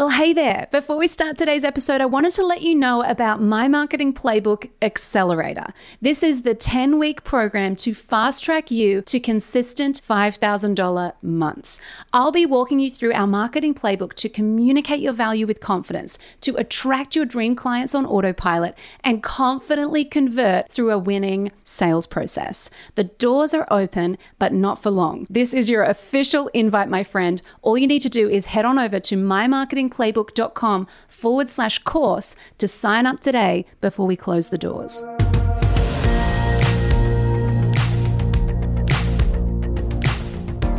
Well, hey there. Before we start today's episode, I wanted to let you know about my marketing playbook accelerator. This is the 10 week program to fast track you to consistent $5,000 months. I'll be walking you through our marketing playbook to communicate your value with confidence, to attract your dream clients on autopilot, and confidently convert through a winning sales process. The doors are open, but not for long. This is your official invite, my friend. All you need to do is head on over to mymarketing marketingplaybook.com forward slash course to sign up today before we close the doors.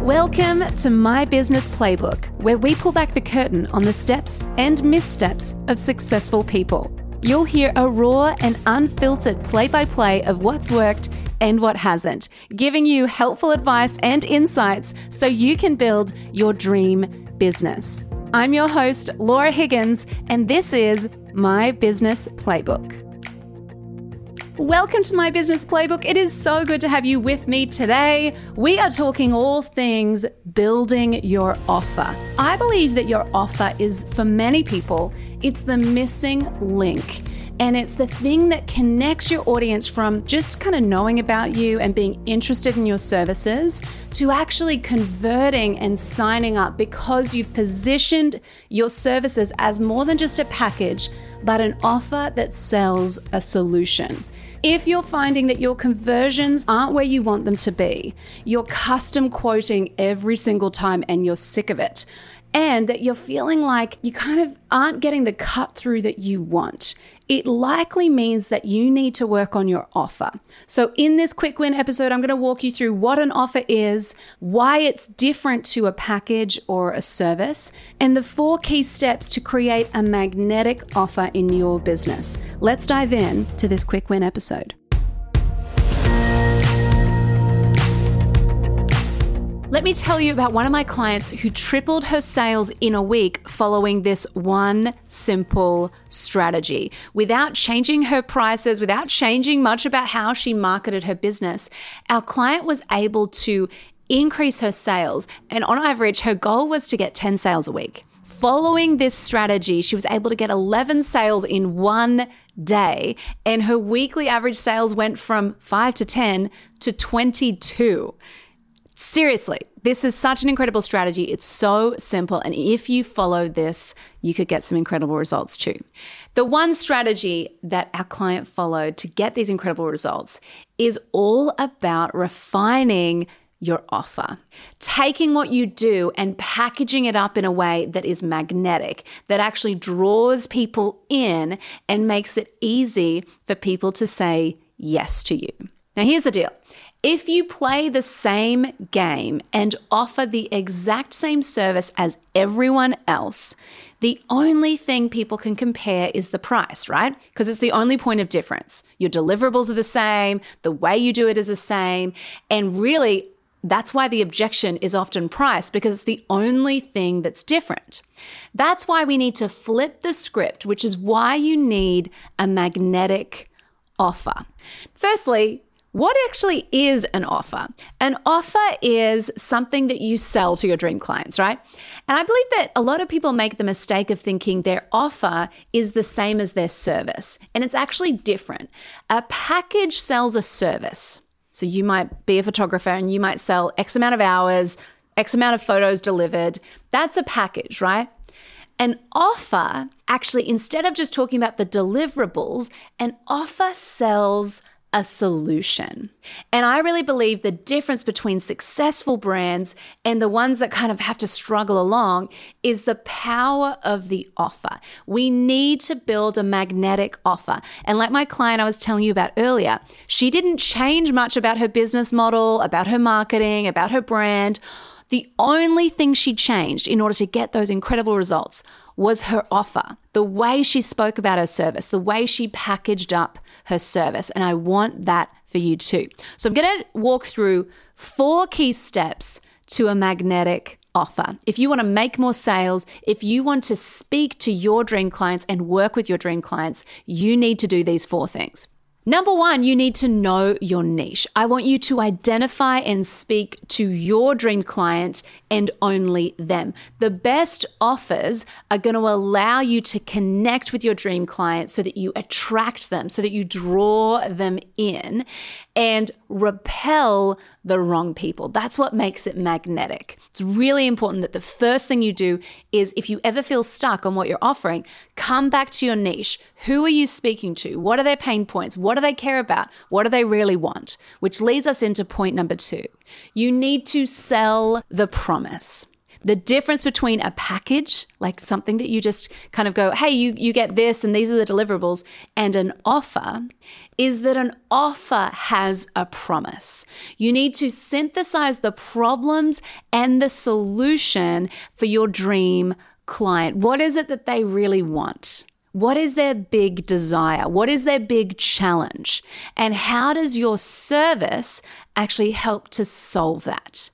Welcome to My Business Playbook, where we pull back the curtain on the steps and missteps of successful people. You'll hear a raw and unfiltered play by play of what's worked and what hasn't, giving you helpful advice and insights so you can build your dream business. I'm your host, Laura Higgins, and this is My Business Playbook. Welcome to My Business Playbook. It is so good to have you with me today. We are talking all things building your offer. I believe that your offer is, for many people, it's the missing link and it's the thing that connects your audience from just kind of knowing about you and being interested in your services to actually converting and signing up because you've positioned your services as more than just a package, but an offer that sells a solution. If you're finding that your conversions aren't where you want them to be, you're custom quoting every single time and you're sick of it, and that you're feeling like you kind of aren't getting the cut through that you want, it likely means that you need to work on your offer. So, in this quick win episode, I'm going to walk you through what an offer is, why it's different to a package or a service, and the four key steps to create a magnetic offer in your business. Let's dive in to this quick win episode. Let me tell you about one of my clients who tripled her sales in a week following this one simple strategy. Without changing her prices, without changing much about how she marketed her business, our client was able to increase her sales. And on average, her goal was to get 10 sales a week. Following this strategy, she was able to get 11 sales in one day, and her weekly average sales went from 5 to 10 to 22. Seriously, this is such an incredible strategy. It's so simple. And if you follow this, you could get some incredible results too. The one strategy that our client followed to get these incredible results is all about refining your offer. Taking what you do and packaging it up in a way that is magnetic, that actually draws people in and makes it easy for people to say yes to you. Now, here's the deal if you play the same game and offer the exact same service as everyone else, the only thing people can compare is the price, right? Because it's the only point of difference. Your deliverables are the same, the way you do it is the same, and really, that's why the objection is often price because it's the only thing that's different. That's why we need to flip the script, which is why you need a magnetic offer. Firstly, what actually is an offer? An offer is something that you sell to your dream clients, right? And I believe that a lot of people make the mistake of thinking their offer is the same as their service, and it's actually different. A package sells a service. So you might be a photographer and you might sell X amount of hours, X amount of photos delivered. That's a package, right? An offer, actually, instead of just talking about the deliverables, an offer sells a solution. And I really believe the difference between successful brands and the ones that kind of have to struggle along is the power of the offer. We need to build a magnetic offer. And like my client I was telling you about earlier, she didn't change much about her business model, about her marketing, about her brand. The only thing she changed in order to get those incredible results was her offer, the way she spoke about her service, the way she packaged up her service. And I want that for you too. So I'm going to walk through four key steps to a magnetic offer. If you want to make more sales, if you want to speak to your dream clients and work with your dream clients, you need to do these four things. Number one, you need to know your niche. I want you to identify and speak to your dream client and only them. The best offers are going to allow you to connect with your dream client so that you attract them, so that you draw them in and repel the wrong people. That's what makes it magnetic. It's really important that the first thing you do is if you ever feel stuck on what you're offering, come back to your niche. Who are you speaking to? What are their pain points? What do they care about? What do they really want? Which leads us into point number two. You need to sell the promise. The difference between a package, like something that you just kind of go, hey, you, you get this and these are the deliverables, and an offer is that an offer has a promise. You need to synthesize the problems and the solution for your dream client. What is it that they really want? What is their big desire? What is their big challenge? And how does your service actually help to solve that?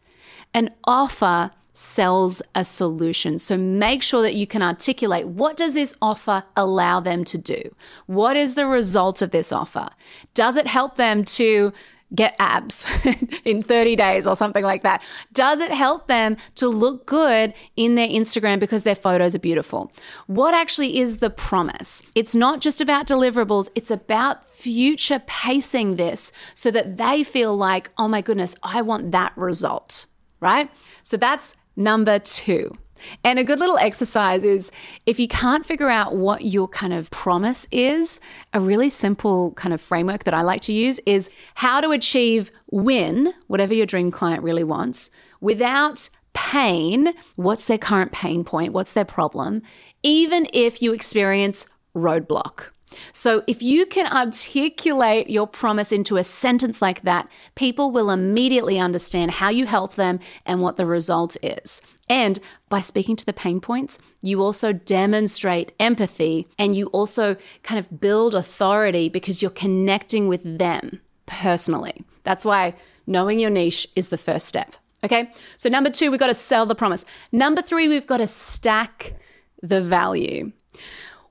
An offer sells a solution. So make sure that you can articulate what does this offer allow them to do? What is the result of this offer? Does it help them to get abs in 30 days or something like that? Does it help them to look good in their Instagram because their photos are beautiful? What actually is the promise? It's not just about deliverables, it's about future pacing this so that they feel like, oh my goodness, I want that result, right? So that's number two. And a good little exercise is if you can't figure out what your kind of promise is, a really simple kind of framework that I like to use is how to achieve win, whatever your dream client really wants, without pain. What's their current pain point? What's their problem? Even if you experience roadblock. So, if you can articulate your promise into a sentence like that, people will immediately understand how you help them and what the result is. And by speaking to the pain points, you also demonstrate empathy and you also kind of build authority because you're connecting with them personally. That's why knowing your niche is the first step. Okay, so number two, we've got to sell the promise. Number three, we've got to stack the value.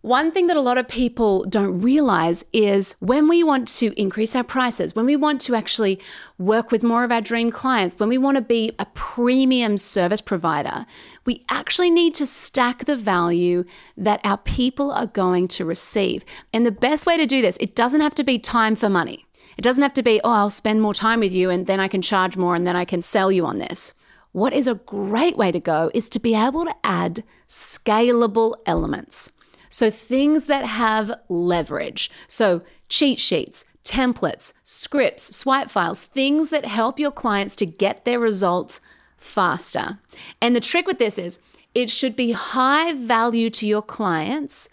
One thing that a lot of people don't realize is when we want to increase our prices, when we want to actually work with more of our dream clients, when we want to be a premium service provider, we actually need to stack the value that our people are going to receive. And the best way to do this, it doesn't have to be time for money. It doesn't have to be, oh, I'll spend more time with you and then I can charge more and then I can sell you on this. What is a great way to go is to be able to add scalable elements. So things that have leverage. So cheat sheets, templates, scripts, swipe files, things that help your clients to get their results faster. And the trick with this is it should be high value to your clients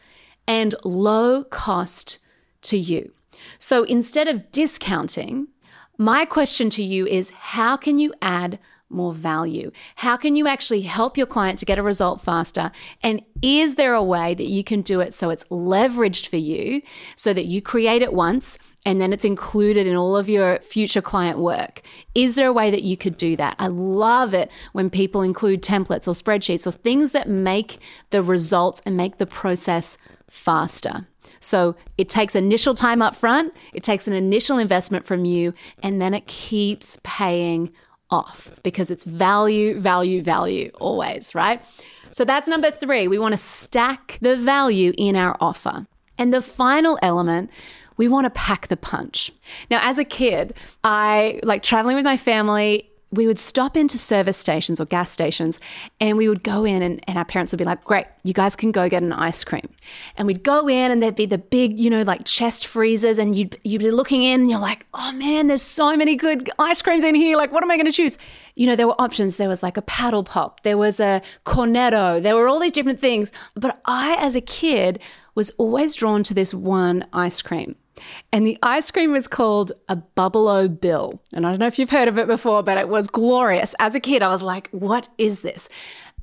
and low cost to you. So instead of discounting, my question to you is how can you add more value? How can you actually help your client to get a result faster? And is there a way that you can do it so it's leveraged for you so that you create it once and then it's included in all of your future client work? Is there a way that you could do that? I love it when people include templates or spreadsheets or things that make the results and make the process faster. So it takes initial time up front, it takes an initial investment from you, and then it keeps paying off because it's value, value, value always, right? So that's number three. We want to stack the value in our offer. And the final element, we want to pack the punch. Now, as a kid, I like traveling with my family we would stop into service stations or gas stations and we would go in and, and, our parents would be like, great, you guys can go get an ice cream. And we'd go in and there'd be the big, you know, like chest freezers and you'd, you'd be looking in and you're like, oh man, there's so many good ice creams in here. Like, what am I going to choose? You know, there were options. There was like a paddle pop, there was a cornetto, there were all these different things. But I, as a kid, was always drawn to this one ice cream. And the ice cream was called a Bubble Bill. And I don't know if you've heard of it before, but it was glorious. As a kid, I was like, what is this?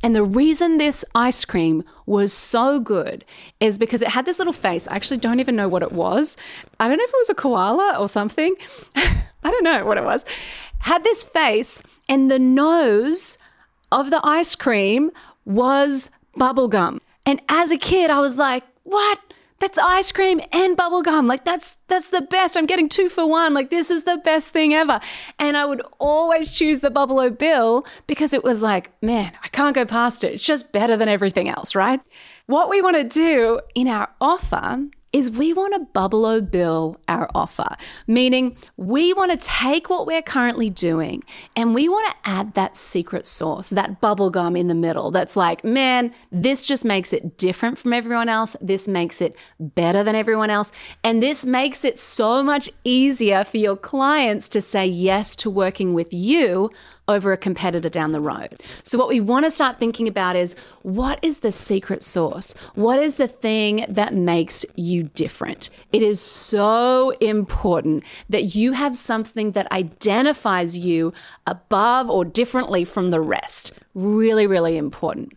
And the reason this ice cream was so good is because it had this little face. I actually don't even know what it was. I don't know if it was a koala or something. I don't know what it was. Had this face, and the nose of the ice cream was bubblegum. And as a kid, I was like, what? That's ice cream and bubble gum. Like that's that's the best. I'm getting two for one. Like this is the best thing ever. And I would always choose the Bubble O Bill because it was like, man, I can't go past it. It's just better than everything else, right? What we want to do in our offer is we want to bubble o bill our offer, meaning we want to take what we're currently doing and we want to add that secret sauce, that bubble gum in the middle that's like, man, this just makes it different from everyone else. This makes it better than everyone else. And this makes it so much easier for your clients to say yes to working with you over a competitor down the road. So, what we want to start thinking about is what is the secret sauce? What is the thing that makes you different? It is so important that you have something that identifies you above or differently from the rest. Really, really important.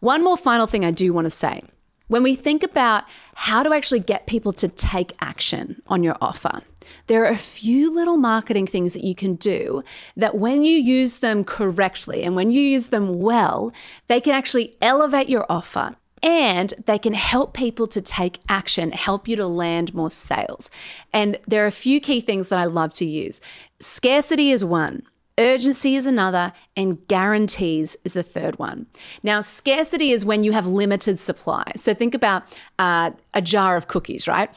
One more final thing I do want to say. When we think about how to actually get people to take action on your offer, there are a few little marketing things that you can do that when you use them correctly and when you use them well, they can actually elevate your offer and they can help people to take action, help you to land more sales. And there are a few key things that I love to use. Scarcity is one. Urgency is another, and guarantees is the third one. Now, scarcity is when you have limited supply. So think about uh, a jar of cookies, right?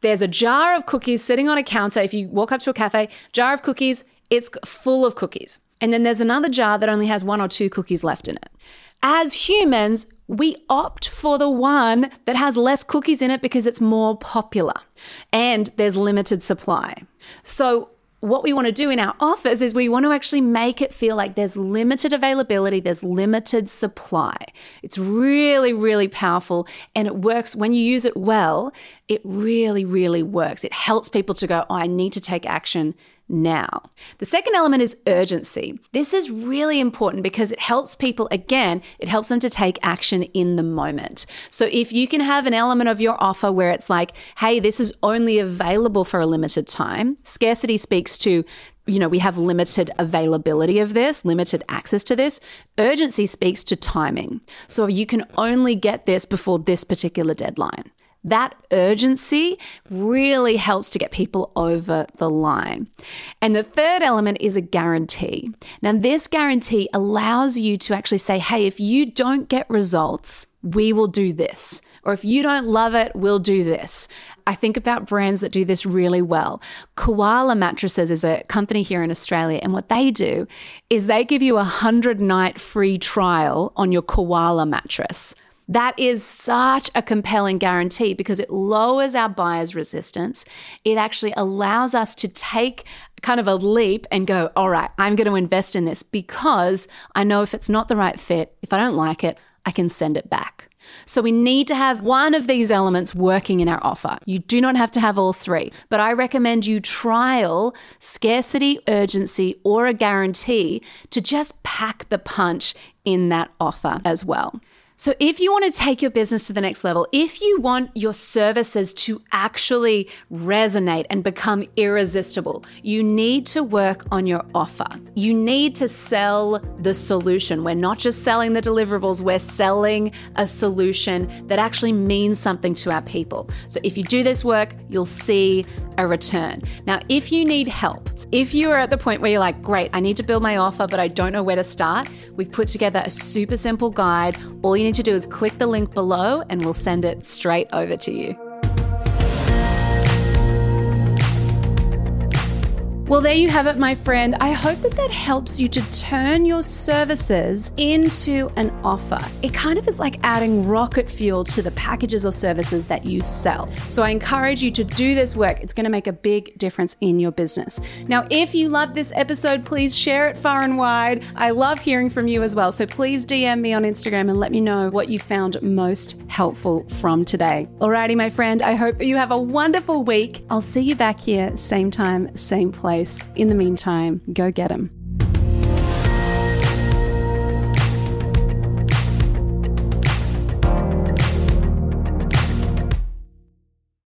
There's a jar of cookies sitting on a counter. If you walk up to a cafe, jar of cookies, it's full of cookies. And then there's another jar that only has one or two cookies left in it. As humans, we opt for the one that has less cookies in it because it's more popular and there's limited supply. So what we want to do in our office is we want to actually make it feel like there's limited availability, there's limited supply. It's really, really powerful and it works when you use it well. It really, really works. It helps people to go, oh, I need to take action now. The second element is urgency. This is really important because it helps people, again, it helps them to take action in the moment. So if you can have an element of your offer where it's like, hey, this is only available for a limited time, scarcity speaks to you know, we have limited availability of this, limited access to this. Urgency speaks to timing. So you can only get this before this particular deadline. That urgency really helps to get people over the line. And the third element is a guarantee. Now, this guarantee allows you to actually say, hey, if you don't get results, we will do this. Or if you don't love it, we'll do this. I think about brands that do this really well. Koala Mattresses is a company here in Australia, and what they do is they give you a 100 night free trial on your Koala mattress. That is such a compelling guarantee because it lowers our buyer's resistance. It actually allows us to take kind of a leap and go, all right, I'm going to invest in this because I know if it's not the right fit, if I don't like it, I can send it back. So we need to have one of these elements working in our offer. You do not have to have all three, but I recommend you trial scarcity, urgency, or a guarantee to just pack the punch in that offer as well. So, if you want to take your business to the next level, if you want your services to actually resonate and become irresistible, you need to work on your offer. You need to sell the solution. We're not just selling the deliverables, we're selling a solution that actually means something to our people. So, if you do this work, you'll see a return. Now, if you need help, if you are at the point where you're like, great, I need to build my offer, but I don't know where to start, we've put together a super simple guide. All you need to do is click the link below and we'll send it straight over to you. Well, there you have it, my friend. I hope that that helps you to turn your services into an offer. It kind of is like adding rocket fuel to the packages or services that you sell. So I encourage you to do this work. It's going to make a big difference in your business. Now, if you love this episode, please share it far and wide. I love hearing from you as well. So please DM me on Instagram and let me know what you found most helpful from today. Alrighty, my friend, I hope that you have a wonderful week. I'll see you back here, same time, same place. In the meantime, go get them.